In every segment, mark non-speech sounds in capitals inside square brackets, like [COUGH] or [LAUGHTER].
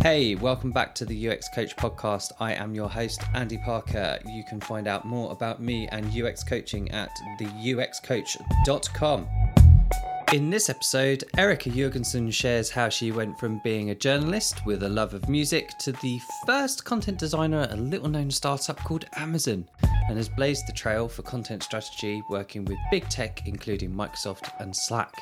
Hey, welcome back to the UX Coach podcast. I am your host, Andy Parker. You can find out more about me and UX coaching at theuxcoach.com. In this episode, Erica Jorgensen shares how she went from being a journalist with a love of music to the first content designer at a little known startup called Amazon and has blazed the trail for content strategy working with big tech, including Microsoft and Slack.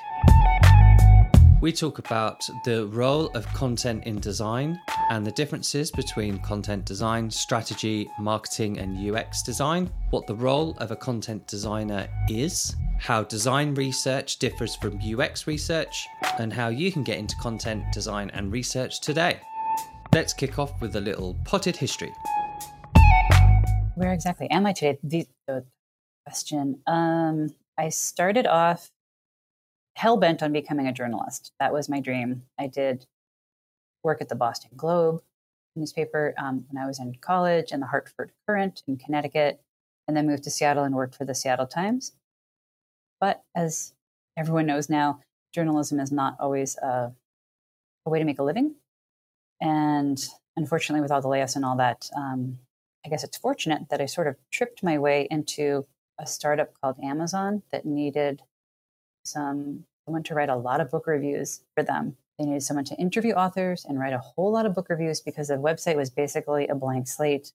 We talk about the role of content in design and the differences between content design, strategy, marketing, and UX design, what the role of a content designer is, how design research differs from UX research, and how you can get into content design and research today. Let's kick off with a little potted history. Where exactly am I today? The, the question. Um, I started off hell bent on becoming a journalist. That was my dream. I did work at the Boston Globe newspaper um, when I was in college and the Hartford Courant in Connecticut, and then moved to Seattle and worked for the Seattle Times. But as everyone knows now, journalism is not always a, a way to make a living. And unfortunately, with all the layoffs and all that, um, I guess it's fortunate that I sort of tripped my way into a startup called Amazon that needed some someone to write a lot of book reviews for them. They needed someone to interview authors and write a whole lot of book reviews because the website was basically a blank slate.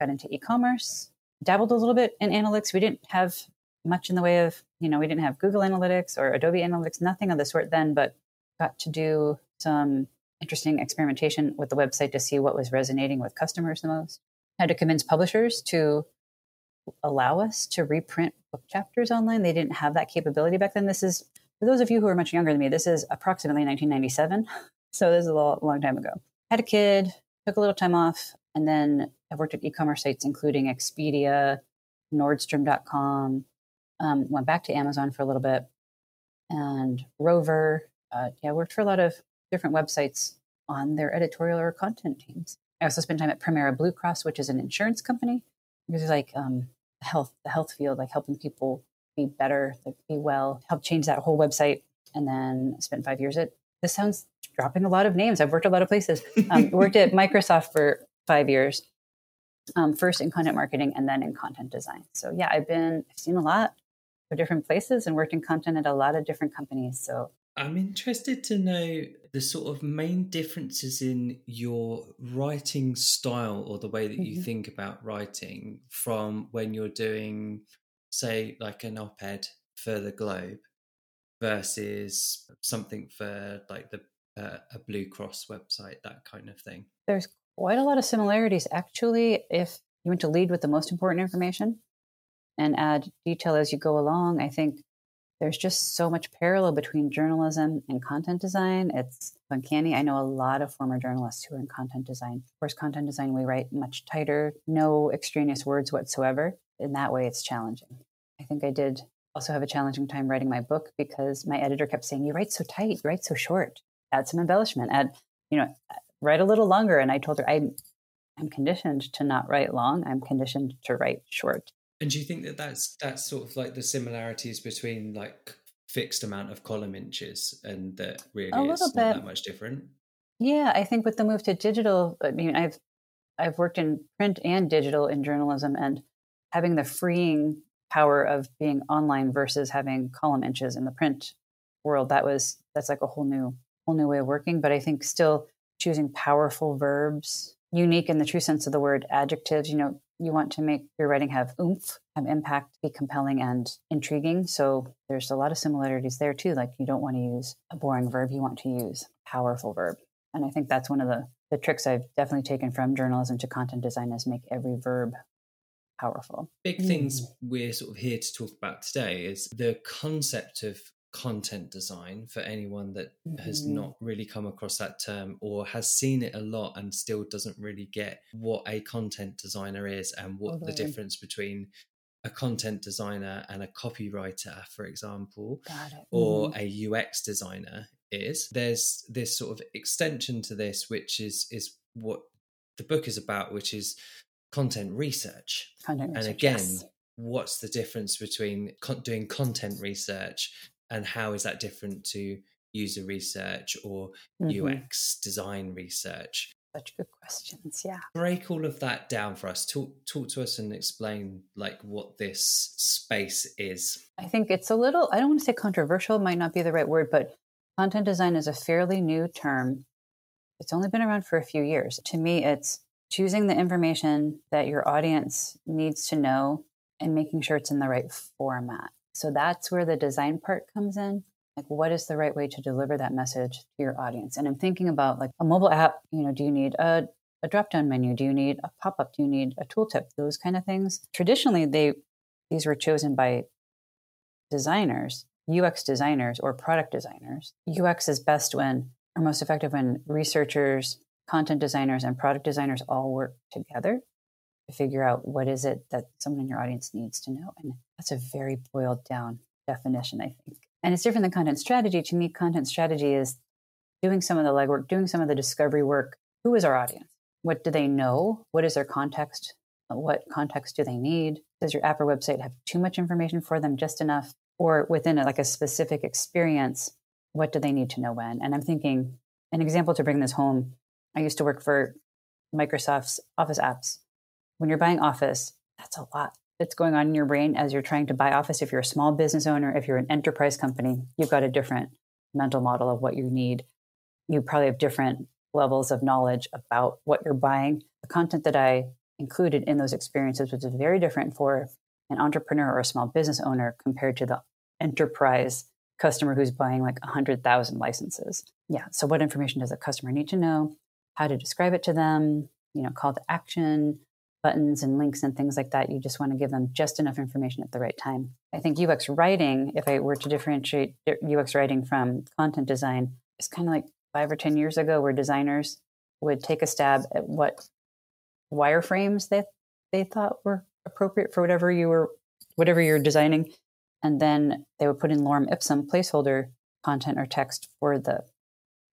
Got into e-commerce, dabbled a little bit in analytics. We didn't have much in the way of, you know, we didn't have Google Analytics or Adobe Analytics, nothing of the sort then, but got to do some interesting experimentation with the website to see what was resonating with customers the most. Had to convince publishers to allow us to reprint book chapters online. They didn't have that capability back then. This is, for those of you who are much younger than me, this is approximately 1997. [LAUGHS] So this is a long, time ago. Had a kid, took a little time off, and then I've worked at e commerce sites, including Expedia, Nordstrom.com, um, went back to Amazon for a little bit, and Rover. Uh, yeah, worked for a lot of different websites on their editorial or content teams. I also spent time at Premera Blue Cross, which is an insurance company. Was like um, health, the health field, like helping people be better, like be well, help change that whole website. And then spent five years at, this sounds dropping a lot of names. I've worked a lot of places. Um, [LAUGHS] worked at Microsoft for five years, um, first in content marketing and then in content design. So yeah, I've been, I've seen a lot of different places and worked in content at a lot of different companies. So I'm interested to know the sort of main differences in your writing style or the way that you mm-hmm. think about writing from when you're doing, say, like an op ed for the Globe versus something for like the uh, a Blue Cross website, that kind of thing. There's quite a lot of similarities. Actually, if you want to lead with the most important information and add detail as you go along, I think there's just so much parallel between journalism and content design. It's uncanny. I know a lot of former journalists who are in content design. Of course, content design, we write much tighter, no extraneous words whatsoever. In that way, it's challenging. I think I did also have a challenging time writing my book because my editor kept saying, You write so tight, you write so short, add some embellishment, add, you know, write a little longer. And I told her, I'm, I'm conditioned to not write long, I'm conditioned to write short. And do you think that that's that's sort of like the similarities between like fixed amount of column inches and that really a not bit. that much different? Yeah, I think with the move to digital, I mean, I've I've worked in print and digital in journalism, and having the freeing power of being online versus having column inches in the print world, that was that's like a whole new whole new way of working. But I think still choosing powerful verbs, unique in the true sense of the word, adjectives. You know, you want to make your writing have oomph, have impact, be compelling and intriguing. So there's a lot of similarities there too. Like you don't want to use a boring verb, you want to use a powerful verb. And I think that's one of the, the tricks I've definitely taken from journalism to content design is make every verb powerful. Big things mm. we're sort of here to talk about today is the concept of content design for anyone that mm-hmm. has not really come across that term or has seen it a lot and still doesn't really get what a content designer is and what the difference between a content designer and a copywriter for example or mm-hmm. a UX designer is there's this sort of extension to this which is is what the book is about which is content research content and again yes what's the difference between doing content research and how is that different to user research or mm-hmm. UX design research? such good questions. Yeah. Break all of that down for us. Talk talk to us and explain like what this space is. I think it's a little I don't want to say controversial, might not be the right word, but content design is a fairly new term. It's only been around for a few years. To me, it's choosing the information that your audience needs to know and making sure it's in the right format. So that's where the design part comes in. Like, what is the right way to deliver that message to your audience? And I'm thinking about like a mobile app, you know, do you need a, a drop down menu? Do you need a pop up? Do you need a tooltip? Those kind of things. Traditionally, they these were chosen by designers, UX designers or product designers. UX is best when, or most effective when researchers, content designers, and product designers all work together to figure out what is it that someone in your audience needs to know. And that's a very boiled down definition, I think. And it's different than content strategy. To me, content strategy is doing some of the legwork, doing some of the discovery work. Who is our audience? What do they know? What is their context? What context do they need? Does your app or website have too much information for them, just enough? Or within a, like a specific experience, what do they need to know when? And I'm thinking an example to bring this home. I used to work for Microsoft's Office apps. When you're buying Office, that's a lot that's going on in your brain as you're trying to buy office. If you're a small business owner, if you're an enterprise company, you've got a different mental model of what you need. You probably have different levels of knowledge about what you're buying. The content that I included in those experiences was very different for an entrepreneur or a small business owner compared to the enterprise customer who's buying like 100,000 licenses. Yeah. So, what information does a customer need to know? How to describe it to them? You know, call to action, buttons and links and things like that. You just want to give them just enough information at the right time. I think UX writing, if I were to differentiate uh, UX writing from content design, is kind of like five or 10 years ago where designers would take a stab at what wireframes they, they thought were appropriate for whatever you were, whatever you're designing. And then they would put in lorem ipsum placeholder content or text for the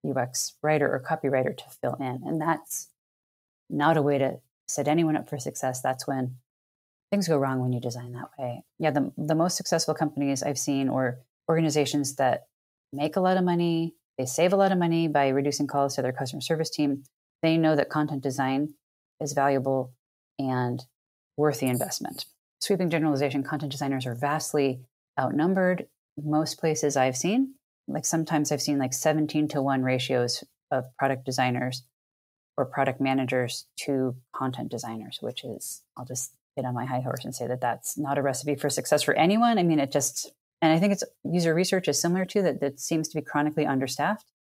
UX writer or copywriter to fill in. And that's not a way to set anyone up for success, that's when things go wrong when you design that way. Yeah, the, the most successful companies I've seen or organizations that make a lot of money, they save a lot of money by reducing calls to their customer service team. They know that content design is valuable and worth the investment. Sweeping generalization, content designers are vastly outnumbered. Most places I've seen, like sometimes I've seen like 17 to 1 ratios of product designers or product managers to content designers, which is, I'll just get on my high horse and say that that's not a recipe for success for anyone. I mean, it just, and I think it's user research is similar to that, that seems to be chronically understaffed,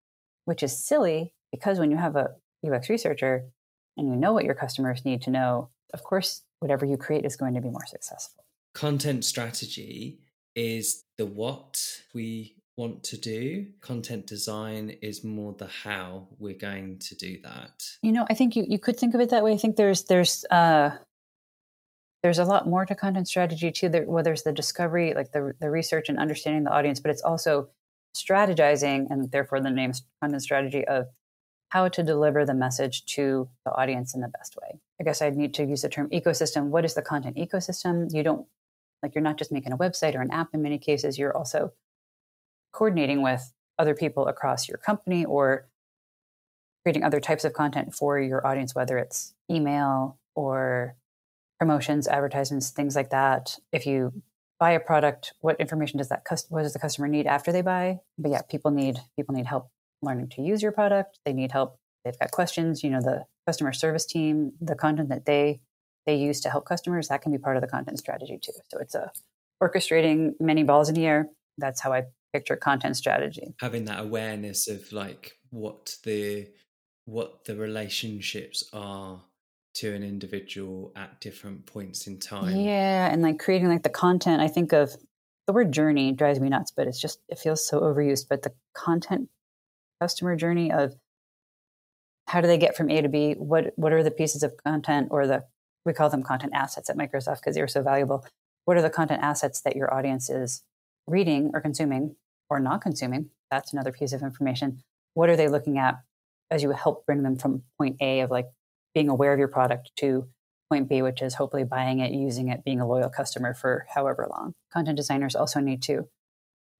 which is silly because when you have a UX researcher and you know what your customers need to know, of course, whatever you create is going to be more successful. Content strategy is the what we want to do. Content design is more the how we're going to do that. You know, I think you, you could think of it that way. I think there's there's uh there's a lot more to content strategy too. There, well, there's the discovery, like the the research and understanding the audience, but it's also strategizing, and therefore the name content strategy of how to deliver the message to the audience in the best way. I guess I'd need to use the term ecosystem. What is the content ecosystem? You don't like you're not just making a website or an app in many cases. You're also coordinating with other people across your company or creating other types of content for your audience, whether it's email or promotions, advertisements, things like that. If you buy a product, what information does that what does the customer need after they buy? But yeah, people need people need help learning to use your product. They need help. They've got questions. You know, the customer service team, the content that they they use to help customers, that can be part of the content strategy too. So it's a orchestrating many balls in the air. That's how I picture content strategy. Having that awareness of like what the what the relationships are to an individual at different points in time. Yeah and like creating like the content i think of the word journey drives me nuts but it's just it feels so overused but the content customer journey of how do they get from a to b? What what are the pieces of content or the we call them content assets at microsoft because they're so valuable. What are the content assets that your audience is reading or consuming or not consuming. That's another piece of information. What are they looking at as you help bring them from point A of like being aware of your product to point B, which is hopefully buying it, using it, being a loyal customer for however long. Content designers also need to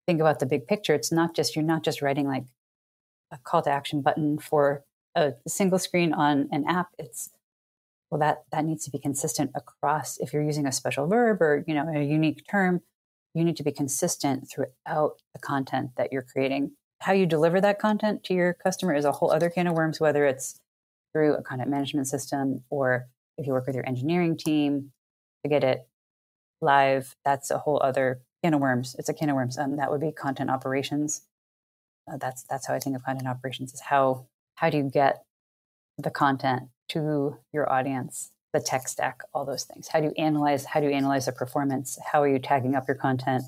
think about the big picture. It's not just, you're not just writing like a call to action button for a single screen on an app, it's well that that needs to be consistent across. If you're using a special verb or you know a unique term, you need to be consistent throughout the content that you're creating. How you deliver that content to your customer is a whole other can of worms. Whether it's through a content management system or if you work with your engineering team to get it live, that's a whole other can of worms. It's a can of worms. Um, that would be content operations. Uh, that's that's how I think of content operations. Is how how do you get the content to your audience, the tech stack, all those things. How do you analyze? How do you analyze the performance? How are you tagging up your content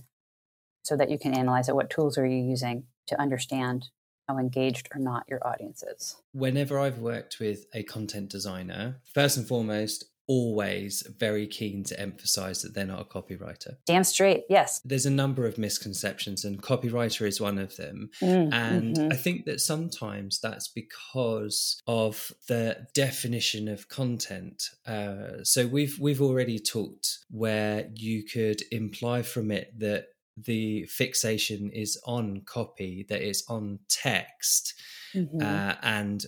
so that you can analyze it? What tools are you using to understand how engaged or not your audience is? Whenever I've worked with a content designer, first and foremost, always very keen to emphasize that they're not a copywriter. Damn straight, yes. There's a number of misconceptions, and copywriter is one of them. Mm, and mm-hmm. I think that sometimes that's because of the definition of content. Uh, so we've we've already talked where you could imply from it that the fixation is on copy, that it's on text, mm-hmm. uh, and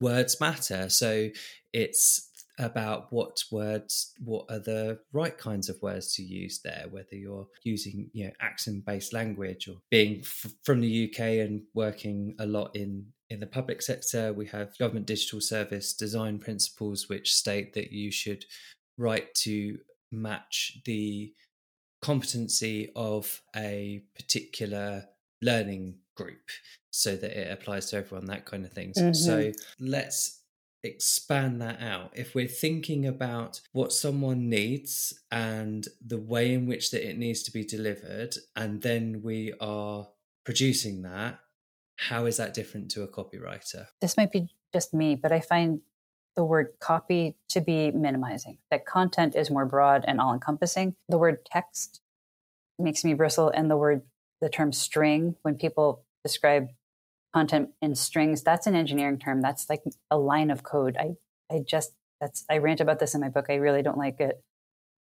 words matter. So it's about what words, what are the right kinds of words to use there, whether you're using you know accent based language or being f- from the UK and working a lot in in the public sector. We have government digital service design principles which state that you should write to match the competency of a particular learning group so that it applies to everyone that kind of things mm-hmm. so let's expand that out. If we're thinking about what someone needs and the way in which that it needs to be delivered and then we are producing that how is that different to a copywriter? This might be just me but i find the word copy to be minimizing. That content is more broad and all encompassing the word text makes me bristle and the word the term string when people describe content in strings that's an engineering term. That's like a line of code. I i just that's i rant about this in my book. I really don't like it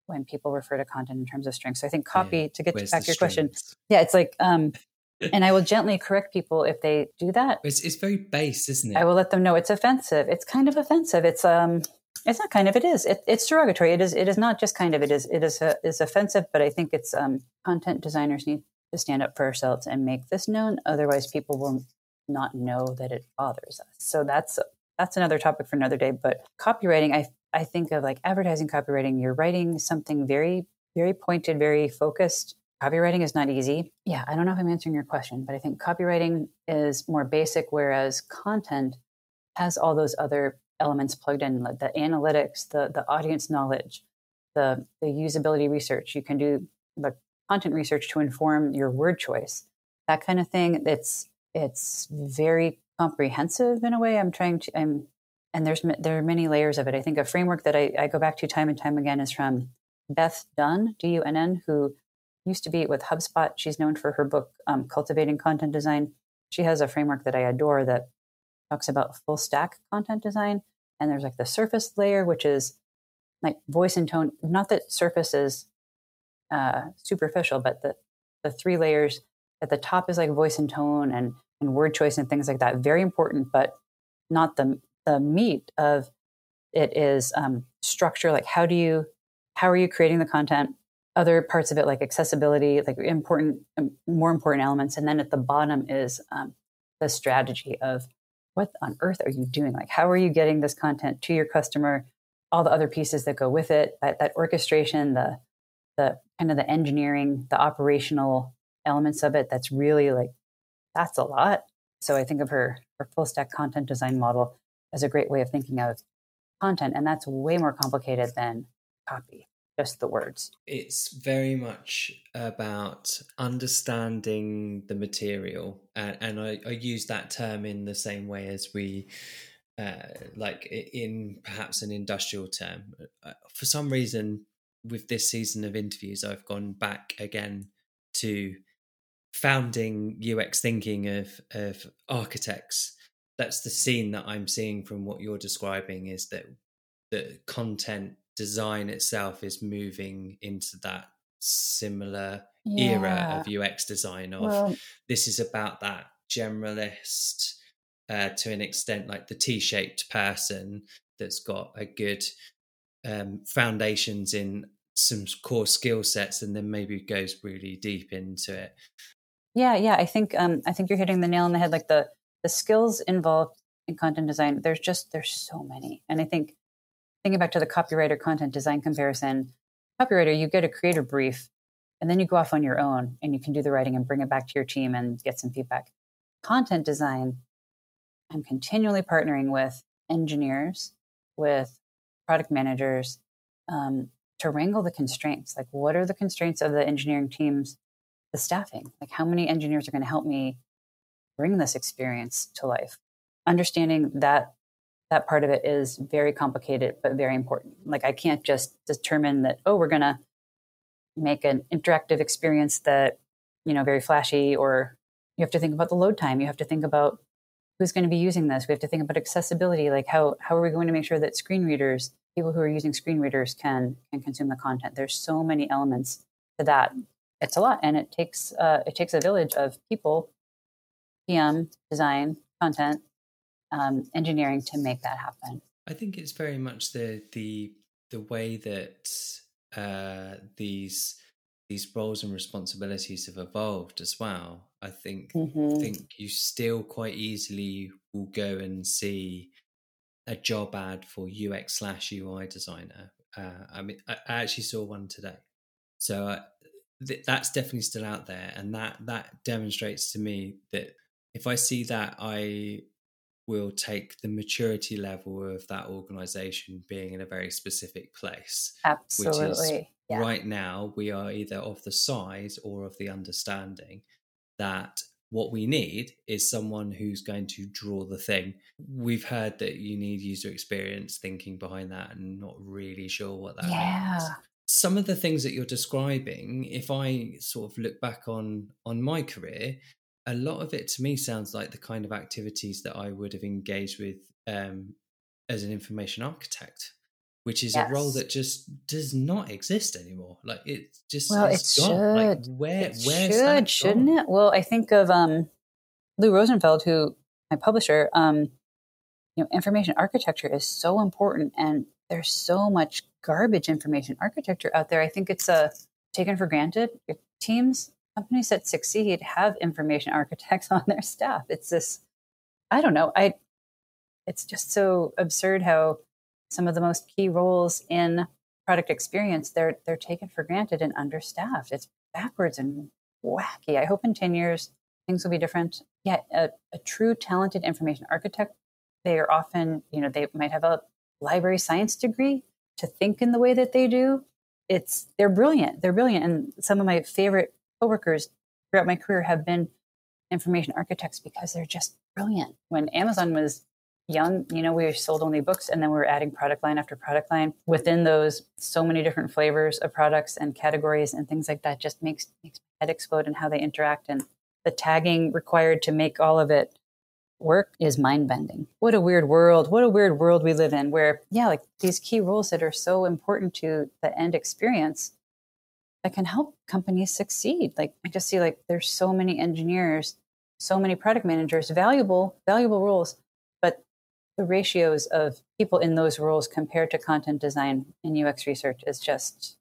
when people refer to content in terms of strings. So i think copy yeah. to get Where's back to your strings? question yeah it's like um [LAUGHS] and i will gently correct people if they do that. It's, it's very base isn't it? I will let them know it's offensive. It's kind of offensive. It's um it's not kind of it is. It, it's derogatory. It is it is not just kind of it is it is uh, is offensive but i think it's um content designers need to stand up for ourselves and make this known. Otherwise people will not know that it bothers us. So that's that's another topic for another day. But copywriting, I I think of like advertising copywriting. You're writing something very very pointed, very focused. Copywriting is not easy. Yeah, I don't know if I'm answering your question, but I think copywriting is more basic, whereas content has all those other elements plugged in like the analytics, the, the audience knowledge, the, the usability research. You can do the content research to inform your word choice, that kind of thing. It's it's very comprehensive in a way. I'm trying to, I'm, and there's there are many layers of it. I think a framework that I, I go back to time and time again is from Beth Dunn, D U N N, who used to be with HubSpot. She's known for her book um, Cultivating Content Design. She has a framework that I adore that talks about full stack content design. And there's like the surface layer, which is like voice and tone. Not that surface is uh, superficial, but the the three layers at the top is like voice and tone and, and word choice and things like that. Very important, but not the the meat of it is um, structure. Like how do you how are you creating the content? Other parts of it like accessibility, like important um, more important elements, and then at the bottom is um, the strategy of what on earth are you doing? Like how are you getting this content to your customer? All the other pieces that go with it, that, that orchestration, the the kind of the engineering, the operational elements of it that's really like that's a lot. So i think of her her full stack content design model as a great way of thinking of content and that's way more complicated than copy just the words. It's very much about understanding the material and, and I, I use that term in the same way as we uh, like in perhaps an industrial term. Uh, for some reason with this season of interviews i've gone back again to founding UX thinking of of architects. That's the scene that I'm seeing from what you're describing is that the content design itself is moving into that similar yeah. era of UX design of well, this is about that generalist uh, to an extent, like the T-shaped person that's got a good um, foundations in some core skill sets, and then maybe goes really deep into it. Yeah, yeah. I think um, I think you're hitting the nail on the head. Like the the skills involved in content design, there's just there's so many, and I think thinking back to the copywriter content design comparison, copywriter, you get a creator brief and then you go off on your own and you can do the writing and bring it back to your team and get some feedback. Content design, I'm continually partnering with engineers, with product managers um, to wrangle the constraints. Like, what are the constraints of the engineering teams, the staffing? Like, how many engineers are going to help me bring this experience to life? Understanding that that part of it is very complicated but very important. Like, I can't just determine that, oh, we're going to make an interactive experience that you know very flashy or you have to think about the load time you have to think about who's going to be using this we have to think about accessibility like how how are we going to make sure that screen readers people who are using screen readers can can consume the content there's so many elements to that it's a lot and it takes uh, it takes a village of people pm design content um, engineering to make that happen i think it's very much the the the way that uh, these these roles and responsibilities have evolved as well. I think mm-hmm. think you still quite easily will go and see a job ad for UX slash UI designer. Uh, I mean, I, I, actually saw one today, so th- that's definitely still out there, and that that demonstrates to me that if I see that, I will take the maturity level of that organization being in a very specific place. Absolutely. Yeah. Right now, we are either of the size or of the understanding that what we need is someone who's going to draw the thing. We've heard that you need user experience thinking behind that and not really sure what that yeah. means. Some of the things that you're describing, if I sort of look back on on my career, a lot of it to me sounds like the kind of activities that I would have engaged with um, as an information architect, which is yes. a role that just does not exist anymore. Like it just well, it should. Like where it should, shouldn't it? Well, I think of um, Lou Rosenfeld, who my publisher. Um, you know, information architecture is so important, and there's so much garbage information architecture out there. I think it's a uh, taken for granted. teams companies that succeed have information architects [LAUGHS] on their staff. It's this, I don't know, I, it's just so absurd how some of the most key roles in product experience they're they're taken for granted and understaffed. It's backwards and wacky. I hope in ten years things will be different. Yeah, a, a true talented information architect, they are often, you know, they might have a library science degree to think in the way that they do. It's they're brilliant. They're brilliant. And some of my favorite coworkers throughout my career have been information architects because they're just brilliant. When Amazon was young, you know, we sold only books and then we were adding product line after product line. Within those, so many different flavors of products and categories and things like that just makes, makes my head explode and how they interact. And the tagging required to make all of it work is mind bending. What a weird world. What a weird world we live in where, yeah, like these key roles that are so important to the end experience that can help companies succeed. Like I just see like there's so many engineers, so many product managers, valuable, valuable roles, but the ratios of people in those roles compared to content design and UX research is just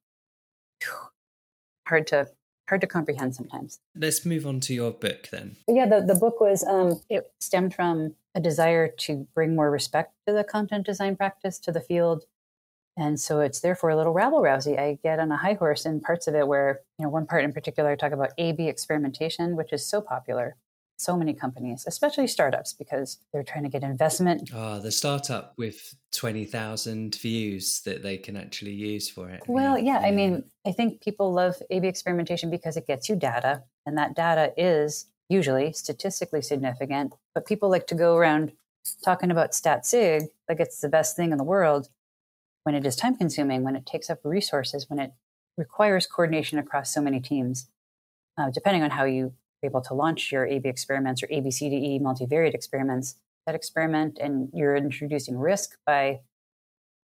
hard to hard to comprehend sometimes. Let's move on to your book then. Yeah, the, the book was um, it stemmed from a desire to bring more respect to the content design practice to the field and so it's therefore a little rabble rousy. I get on a high horse in parts of it where, you know, one part in particular, I talk about A B experimentation, which is so popular. So many companies, especially startups, because they're trying to get investment. Oh, the startup with 20,000 views that they can actually use for it. Well, yeah. yeah. I mean, I think people love A B experimentation because it gets you data, and that data is usually statistically significant. But people like to go around talking about stat sig like it's the best thing in the world when it is time consuming, when it takes up resources, when it requires coordination across so many teams, uh, depending on how you able to launch your AB experiments or ABCDE multivariate experiments, that experiment and you're introducing risk by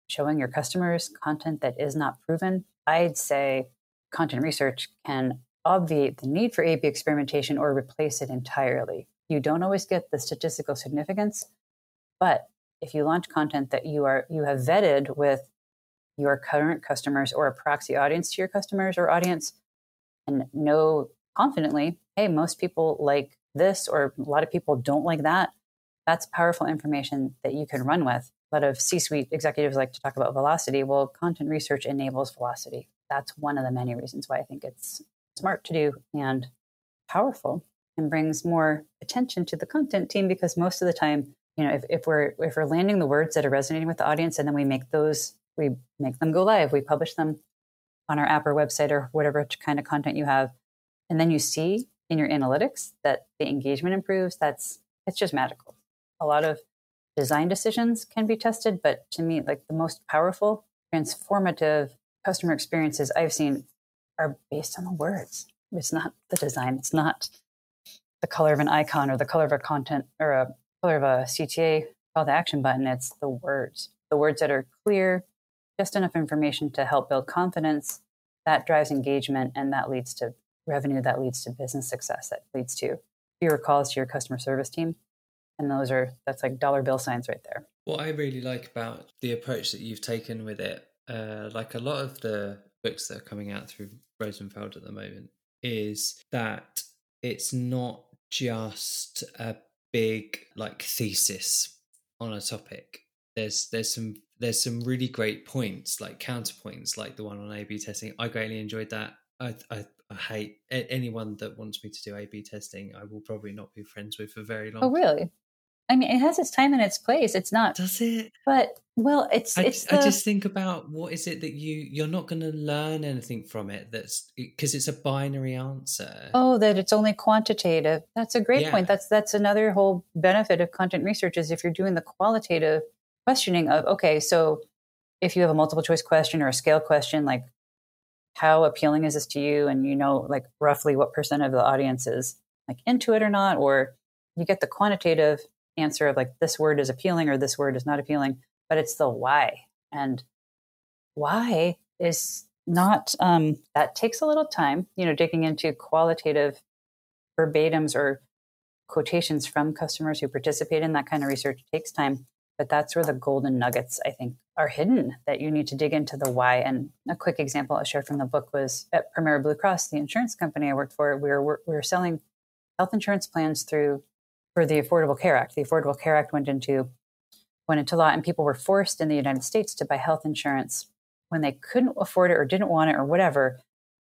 showing your customers content that is not proven, I'd say content research can obviate the need for AB experimentation or replace it entirely. You don't always get the statistical significance, but if you launch content that you are you have vetted with your current customers or a proxy audience to your customers or audience and know confidently, hey, most people like this or a lot of people don't like that. That's powerful information that you can run with. A lot of C suite executives like to talk about velocity. Well, content research enables velocity. That's one of the many reasons why I think it's smart to do and powerful and brings more attention to the content team because most of the time, you know, if, if we're if we're landing the words that are resonating with the audience and then we make those we make them go live, we publish them on our app or website or whatever kind of content you have, and then you see in your analytics that the engagement improves, that's it's just magical. A lot of design decisions can be tested, but to me, like the most powerful, transformative customer experiences I've seen are based on the words. It's not the design. It's not the color of an icon or the color of a content or a color of a CTA call to action button. It's the words, the words that are clear, just enough information to help build confidence. That drives engagement and that leads to revenue, that leads to business success, that leads to fewer calls to your customer service team. And those are, that's like dollar bill signs right there. What I really like about the approach that you've taken with it, uh, like a lot of the books that are coming out through Rosenfeld at the moment, is that it's not just a big like thesis on a topic. There's there's some there's some really great points like counterpoints like the one on A/B testing. I greatly enjoyed that. I, I I hate anyone that wants me to do A/B testing. I will probably not be friends with for very oh, long. Oh, really? I mean, it has its time and its place. It's not. Does it? But well, it's. I, it's. The, I just think about what is it that you you're not going to learn anything from it. That's because it's a binary answer. Oh, that it's only quantitative. That's a great yeah. point. That's that's another whole benefit of content research is if you're doing the qualitative questioning of okay, so if you have a multiple choice question or a scale question, like how appealing is this to you, and you know like roughly what percent of the audience is like into it or not, or you get the quantitative answer of like this word is appealing or this word is not appealing, but it's the why. And why is not um, that takes a little time, you know, digging into qualitative verbatims or quotations from customers who participate in that kind of research takes time. But that's where the golden nuggets, I think, are hidden that you need to dig into the why. And a quick example I shared from the book was at Premera Blue Cross, the insurance company I worked for. We were, we were selling health insurance plans through for the Affordable Care Act. The Affordable Care Act went into went into law, and people were forced in the United States to buy health insurance when they couldn't afford it or didn't want it or whatever.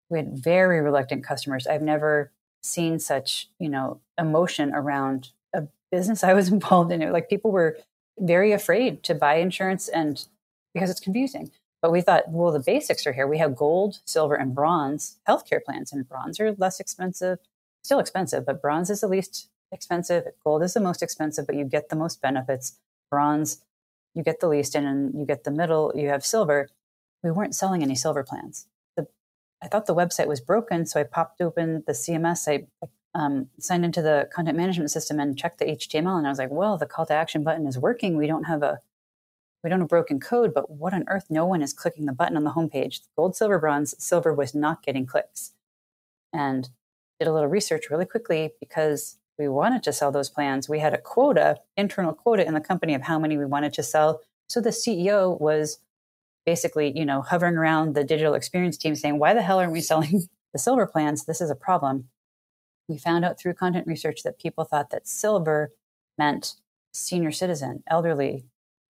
We had very reluctant customers. I've never seen such you know emotion around a business I was [LAUGHS] involved in. it Like people were very afraid to buy insurance and because it's confusing. But we thought, well, the basics are here. We have gold, silver, and bronze healthcare plans, and bronze are less expensive, still expensive, but bronze is the least expensive. Gold is the most expensive, but you get the most benefits. Bronze, you get the least, and you get the middle, you have silver. We weren't selling any silver plans. The, I thought the website was broken, so I popped open the CMS. I um, signed into the content management system and checked the HTML, and I was like, "Well, the call to action button is working. We don't have a we don't have broken code, but what on earth? No one is clicking the button on the homepage. Gold, silver, bronze. Silver was not getting clicks, and did a little research really quickly because we wanted to sell those plans. We had a quota, internal quota in the company of how many we wanted to sell. So the CEO was basically, you know, hovering around the digital experience team saying, why the hell aren't we selling [LAUGHS] the silver plans? This is a problem. We found out through content research that people thought that silver meant senior citizen, elderly,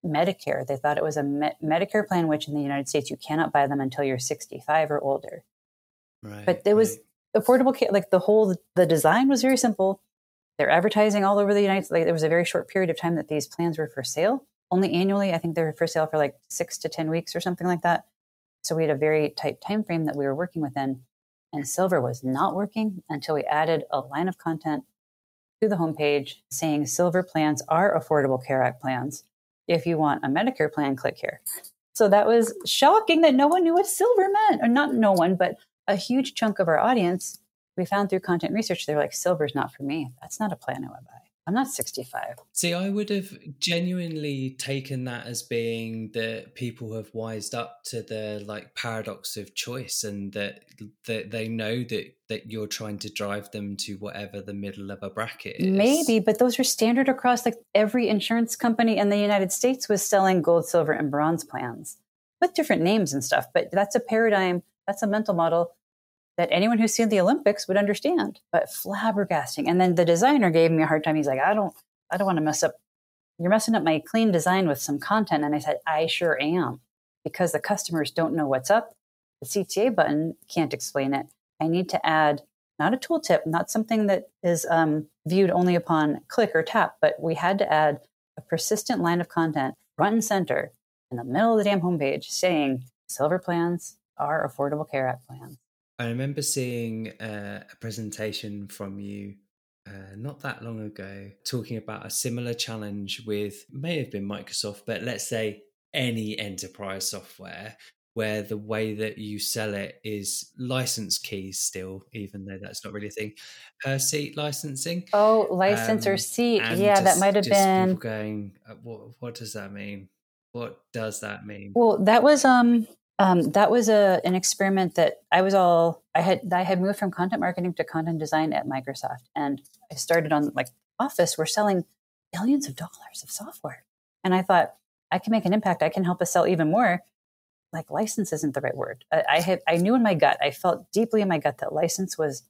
Medicare. They thought it was a Me- Medicare plan, which in the United States you cannot buy them until you're 65 or older. Right, but there was right. affordable care, like the whole the design was very simple. They're advertising all over the United States. Like, there was a very short period of time that these plans were for sale, only annually. I think they were for sale for like six to 10 weeks or something like that. So we had a very tight time frame that we were working within. And Silver was not working until we added a line of content to the homepage saying Silver plans are Affordable Care Act plans. If you want a Medicare plan, click here. So that was shocking that no one knew what Silver meant, or not no one, but a huge chunk of our audience we found through content research, they're like, silver's not for me. That's not a plan I would buy. I'm not 65. See, I would have genuinely taken that as being that people have wised up to the like paradox of choice and that that they know that that you're trying to drive them to whatever the middle of a bracket is. Maybe, but those are standard across like every insurance company in the United States was selling gold, silver, and bronze plans with different names and stuff. But that's a paradigm, that's a mental model that anyone who's seen the Olympics would understand, but flabbergasting. And then the designer gave me a hard time. He's like, I don't, I don't want to mess up. You're messing up my clean design with some content. And I said, I sure am, because the customers don't know what's up. The CTA button can't explain it. I need to add not a tooltip, not something that is um, viewed only upon click or tap, but we had to add a persistent line of content front and center in the middle of the damn homepage saying silver plans are affordable care act plans. I remember seeing uh, a presentation from you uh, not that long ago talking about a similar challenge with may have been Microsoft, but let's say any enterprise software where the way that you sell it is license keys still, even though that's not really a thing. Per seat licensing. Oh, license um, or seat. Yeah, just, that might have been going. Uh, what, what does that mean? What does that mean? Well, that was um um, that was a an experiment that I was all I had I had moved from content marketing to content design at Microsoft, and I started on like Office. We're selling billions of dollars of software, and I thought I can make an impact. I can help us sell even more. Like license isn't the right word. I, I had I knew in my gut. I felt deeply in my gut that license was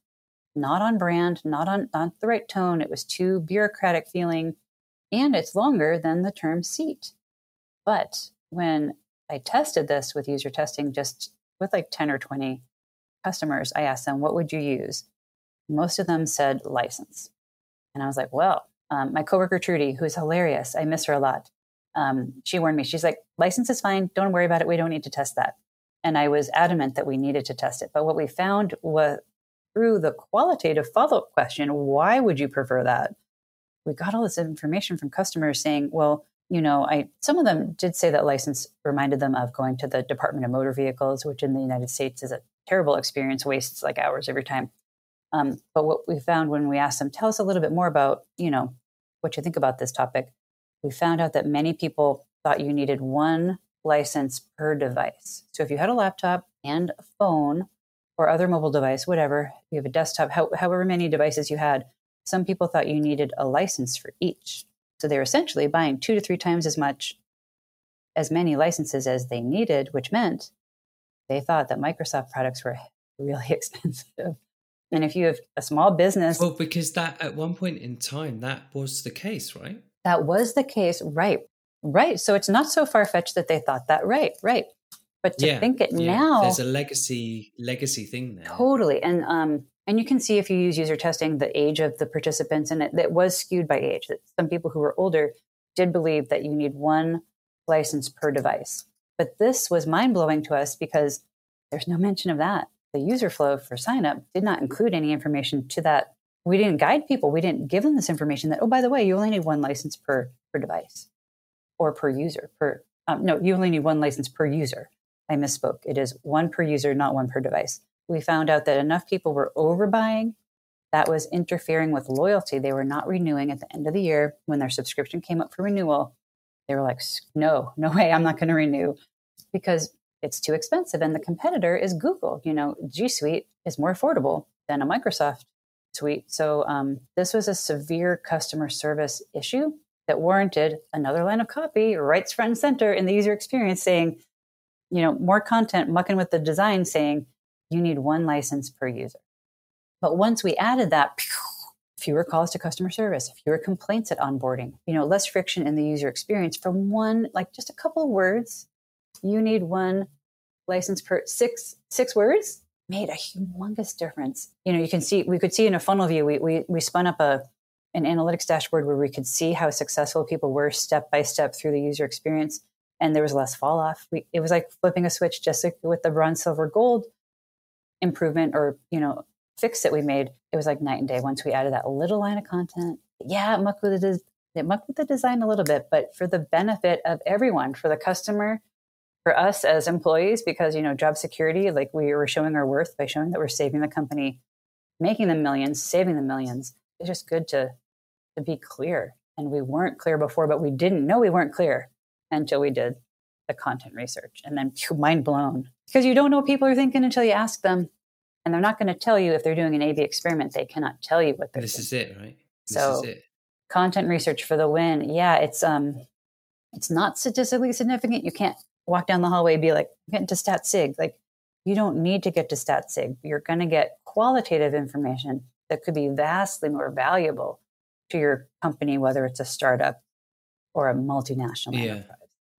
not on brand, not on not the right tone. It was too bureaucratic feeling, and it's longer than the term seat. But when I tested this with user testing just with like 10 or 20 customers. I asked them, what would you use? Most of them said license. And I was like, well, um, my coworker Trudy, who's hilarious, I miss her a lot. Um, she warned me. She's like, license is fine. Don't worry about it. We don't need to test that. And I was adamant that we needed to test it. But what we found was through the qualitative follow up question, why would you prefer that? We got all this information from customers saying, well, you know, I some of them did say that license reminded them of going to the Department of Motor Vehicles, which in the United States is a terrible experience, wastes like hours every time. Um, but what we found when we asked them, tell us a little bit more about, you know, what you think about this topic. We found out that many people thought you needed one license per device. So if you had a laptop and a phone or other mobile device, whatever, you have a desktop, how, however many devices you had, some people thought you needed a license for each. So they were essentially buying two to three times as much, as many licenses as they needed, which meant they thought that Microsoft products were [LAUGHS] really expensive. And if you have a small business. Well, because that at one point in time, that was the case, right? That was the case, right? Right. So it's not so far fetched that they thought that, right? Right. But to yeah, think it yeah. now. There's a legacy legacy thing there. Totally. And um, and you can see if you use user testing the age of the participants, and it, it was skewed by age. That some people who were older did believe that you need one license per device. But this was mind blowing to us because there's no mention of that. The user flow for signup did not include any information to that. We didn't guide people. We didn't give them this information that, oh, by the way, you only need one license per, per device or per user. Per um, No, you only need one license per user. I misspoke. It is one per user, not one per device we found out that enough people were overbuying that was interfering with loyalty. They were not renewing at the end of the year when their subscription came up for renewal. They were like, no, no way, I'm not going to renew because it's too expensive. And the competitor is Google. You know, G Suite is more affordable than a Microsoft suite. So um, this was a severe customer service issue that warranted another line of copy, rights front and center in the user experience saying, you know, more content mucking with the design saying, you need one license per user. But once we added that, [SNIFFS] fewer calls to customer service, fewer complaints at onboarding, you know, less friction in the user experience from one, like just a couple of words. You need one license per six, six words made a humongous difference. You know, you can see, we could see in a funnel view, we, we, we spun up a, an analytics dashboard where we could see how successful people were step by step through the user experience. And there was less fall off. We, it was like flipping a switch, just like with the bronze, silver, gold improvement or you know fix that we made it was like night and day once we added that little line of content yeah it mucked with the, it mucked with the design a little bit but for the benefit of everyone for the customer for us as employees because you know job security like we were showing our worth by showing that we're saving the company making them millions saving them millions it's just good to to be clear. And we weren't clear before, but we didn't know we weren't clear until we did the content research. And then mind blown because you don't know what people are thinking until you ask them. And they're not going to tell you if they're doing an A B experiment. They cannot tell you what they're This doing. is it, right? This So- is it. content research for the win. Yeah, it's um it's not statistically significant. You can't walk down the hallway and be like, I'm getting to stat sig. Like you don't need to get to stat sig. You're gonna get qualitative information that could be vastly more valuable to your company, whether it's a startup or a multinational Yeah. enterprise.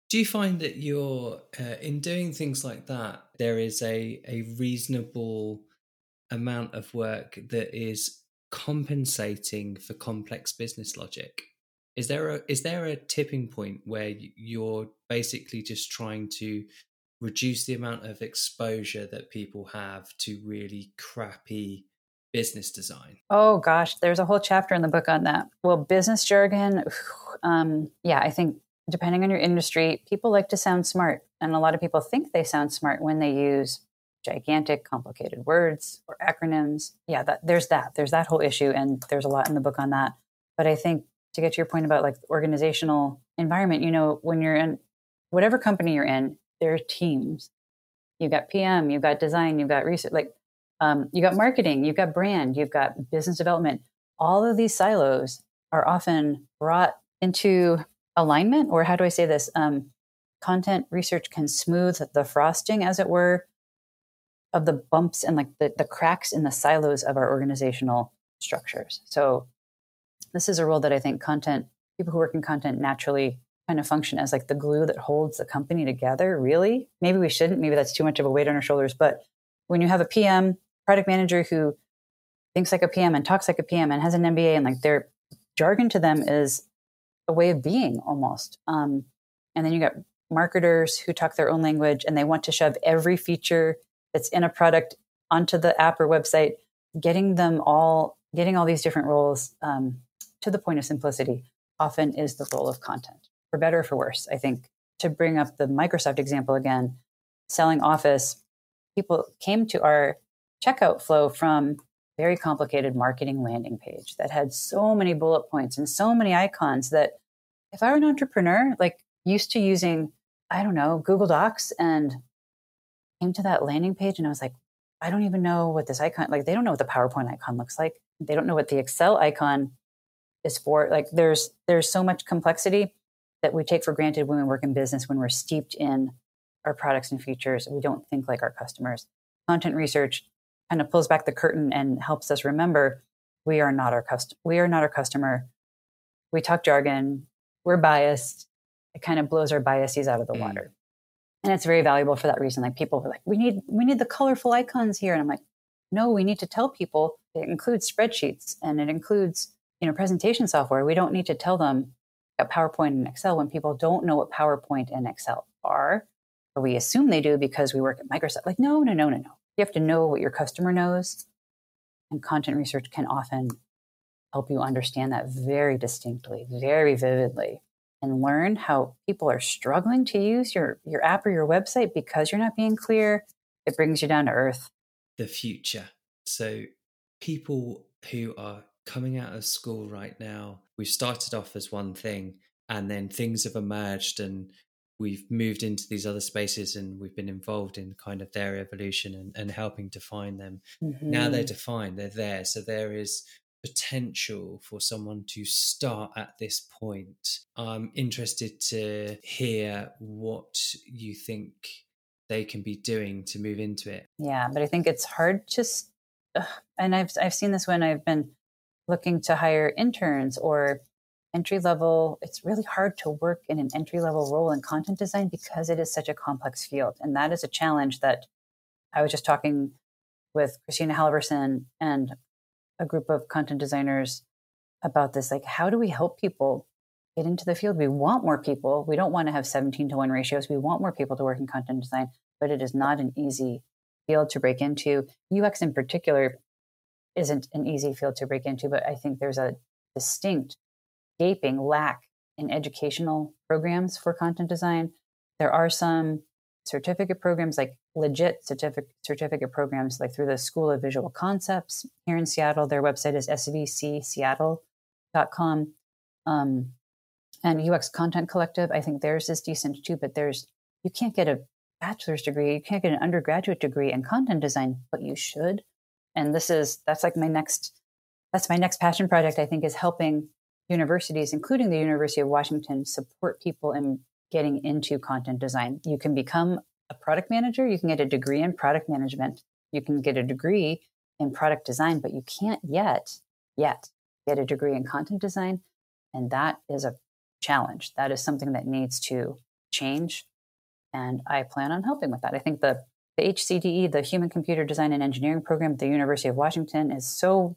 Do you find that you're uh, in doing things like that? There is a a reasonable amount of work that is compensating for complex business logic. Is there a is there a tipping point where you're basically just trying to reduce the amount of exposure that people have to really crappy business design? Oh gosh, there's a whole chapter in the book on that. Well, business jargon, um, yeah, I think depending on your industry, people like to sound smart, and a lot of people think they sound smart when they use gigantic, complicated words or acronyms. Yeah, that, there's that. There's that whole issue, and there's a lot in the book on that. But I think to get to your point about like organizational environment, you know, when you're in whatever company you're in, there are teams. You've got PM, you've got design, you've got research, like um, you got marketing, you've got brand, you've got business development. All of these silos are often brought into alignment, or how do I say this? Um, content research can smooth the frosting, as it were, of the bumps and like the, the cracks in the silos of our organizational structures. So, this is a role that I think content people who work in content naturally kind of function as like the glue that holds the company together. Really, maybe we shouldn't. Maybe that's too much of a weight on our shoulders, but when you have a PM, product manager who thinks like a PM and talks like a PM and has an MBA and like their jargon to them is a way of being almost. Um, and then you got marketers who talk their own language and they want to shove every feature that's in a product onto the app or website, getting them all, getting all these different roles um, to the point of simplicity often is the role of content, for better or for worse. I think to bring up the Microsoft example again, selling Office, people came to our checkout flow from very complicated marketing landing page that had so many bullet points and so many icons that if I were an entrepreneur, like used to using, I don't know, Google Docs and came to that landing page and I was like, I don't even know what this icon, like they don't know what the PowerPoint icon looks like. They don't know what the Excel icon is for. Like there's, there's so much complexity that we take for granted when we work in business, when we're steeped in our products and features. We don't think like our customers. Content research kind of pulls back the curtain and helps us remember we are not our cust- we are not our customer. We talk jargon. We're biased. It kind of blows our biases out of the Mm. water. And it's very valuable for that reason. Like people are like, we need we need the colorful icons here. And I'm like, no, we need to tell people it includes spreadsheets and it includes, you know, presentation software. We don't need to tell them about PowerPoint and Excel when people don't know what PowerPoint and Excel are. Or we assume they do because we work at Microsoft. Like, no, no, no, no, no. You have to know what your customer knows. And content research can often help you understand that very distinctly, very vividly, and learn how people are struggling to use your, your app or your website because you're not being clear. It brings you down to earth. the future. So, people who are coming out of school right now, we've started off as one thing, and then things have emerged, and we've moved into these other spaces, and we've been involved in kind of their evolution and, and helping define them. Now they're Mhm. defined, they're there. So, there is potential for someone to start at this point. I'm interested to hear what you think they can be doing to move into it. Yeah, but I think it's hard to, and I've I've seen this when I've been looking to hire interns or entry level. It's really hard to work in an entry level role in content design because it is such a complex field, and that is a challenge that I was just talking with Kristina Halvorson and a group of content designers about this. Like, how do we help people get into the field? We want more people. We don't want to have 17 to 1 ratios. We want more people to work in content design, but it is not an easy field to break into. UX in particular isn't an easy field to break into, but I think there's a distinct gaping lack in educational programs for content design. There are some certificate programs, like legit certificate certificate programs, like through the School of Visual Concepts here in Seattle. Their website is UX.com um, and UX Content Collective. I think theirs is decent too, but there's you can't get a bachelor's degree, you can't get an undergraduate degree in content design, but you should. And this is that's like my next that's my next passion project. I think is helping universities, including the University of Washington, support people in getting into content design. You can become a product manager, you can get a degree in product management, you can get a degree in product design, but you can't yet, yet get a degree in content design. And that is a challenge. That is something that needs to change. And I plan on helping with that. I think the, the HCDE, the Human Computer Design and Engineering program at the University of Washington, is so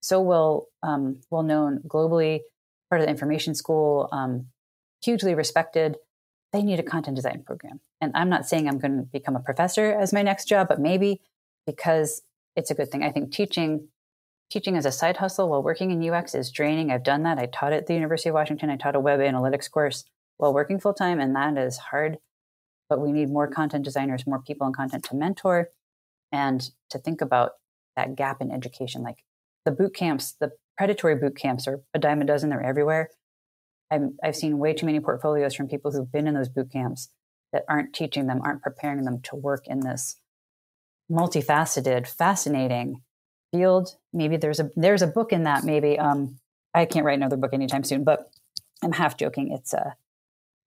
so well um, well known globally. Part of the information school, um, hugely respected. They need a content design program, and I'm not saying I'm going to become a professor as my next job, but maybe because it's a good thing. I think teaching teaching as a side hustle while working in UX is draining. I've done that. I taught at the University of Washington. I taught a web analytics course while working full time, and that is hard. But we need more content designers, more people in content to mentor and to think about that gap in education. Like the boot camps, the predatory boot camps are a dime a dozen, they're everywhere. I have seen way too many portfolios from people who've been in those boot camps that aren't teaching them, aren't preparing them to work in this multifaceted, fascinating field. Maybe there's a there's a book in that. Maybe um, I can't write another book anytime soon, but I'm half joking. It's a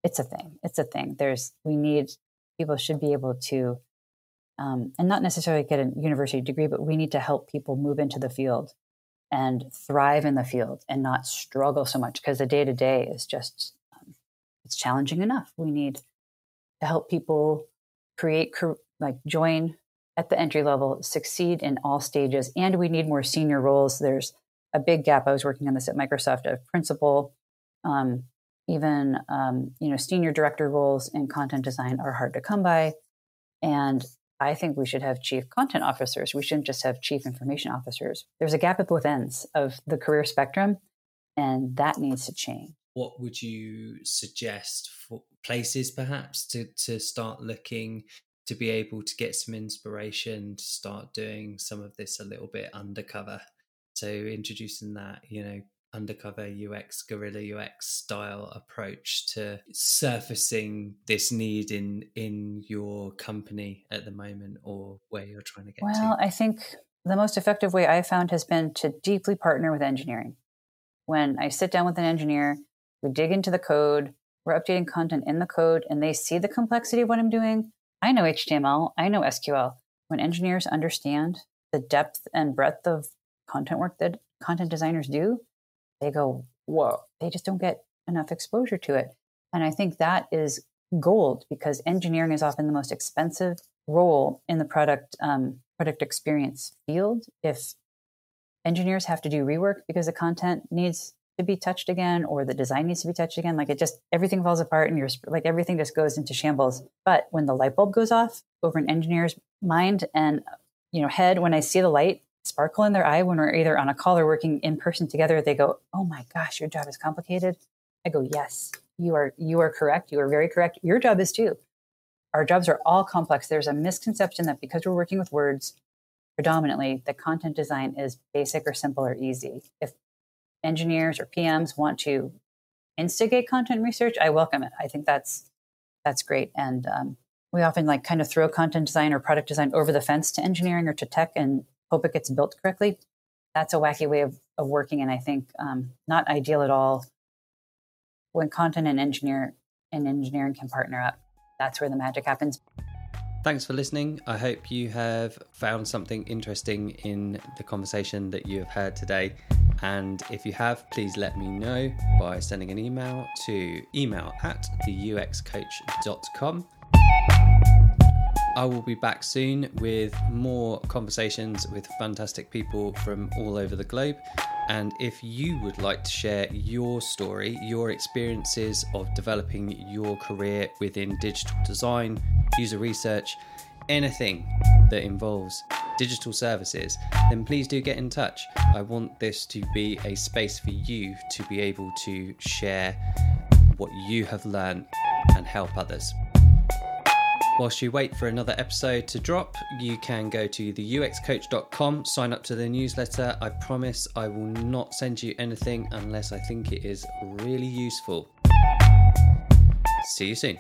it's a thing. It's a thing. There's we need people should be able to um, and not necessarily get a university degree, but we need to help people move into the field and thrive in the field and not struggle so much because the day to day is just um, it's challenging enough. We need to help people create like join at the entry level, succeed in all stages, and we need more senior roles. There's a big gap. I was working on this at Microsoft of principal, um, even um, you know senior director roles in content design are hard to come by, and I think we should have chief content officers. We shouldn't just have chief information officers. There's a gap at both ends of the career spectrum, and that needs to change. What would you suggest for places perhaps to, to start looking to be able to get some inspiration to start doing some of this a little bit undercover. So introducing that, you know, undercover UX, guerrilla UX style approach to surfacing this need in in your company at the moment or where you're trying to get well, to? Well, I think the most effective way I found has been to deeply partner with engineering. When I sit down with an engineer, we dig into the code, we're updating content in the code, and they see the complexity of what I'm doing. I know HTML, I know SQL. When engineers understand the depth and breadth of content work that content designers do, they go, whoa, they just don't get enough exposure to it. And I think that is gold because engineering is often the most expensive role in the product um, product experience field. If engineers have to do rework because the content needs to be touched again or the design needs to be touched again like it just everything falls apart and you're like everything just goes into shambles but when the light bulb goes off over an engineer's mind and you know head when i see the light sparkle in their eye when we're either on a call or working in person together they go oh my gosh your job is complicated i go yes you are you are correct you are very correct your job is too our jobs are all complex there's a misconception that because we're working with words predominantly the content design is basic or simple or easy if engineers or PMs want to instigate content research, I welcome it. I think that's that's great. And um, we often like kind of throw content design or product design over the fence to engineering or to tech and hope it gets built correctly. That's a wacky way of, of working, and I think um, not ideal at all. When content and engineer and engineering can partner up, that's where the magic happens. Thanks for listening. I hope you have found something interesting in the conversation that you have heard today. And if you have, please let me know by sending an email to email at theuxcoach.com. I will be back soon with more conversations with fantastic people from all over the globe. And if you would like to share your story, your experiences of developing your career within digital design, user research, anything that involves digital services, then please do get in touch. I want this to be a space for you to be able to share what you have learned and help others. Whilst you wait for another episode to drop, you can go to theuxcoach.com, sign up to the newsletter. I promise I will not send you anything unless I think it is really useful. See you soon.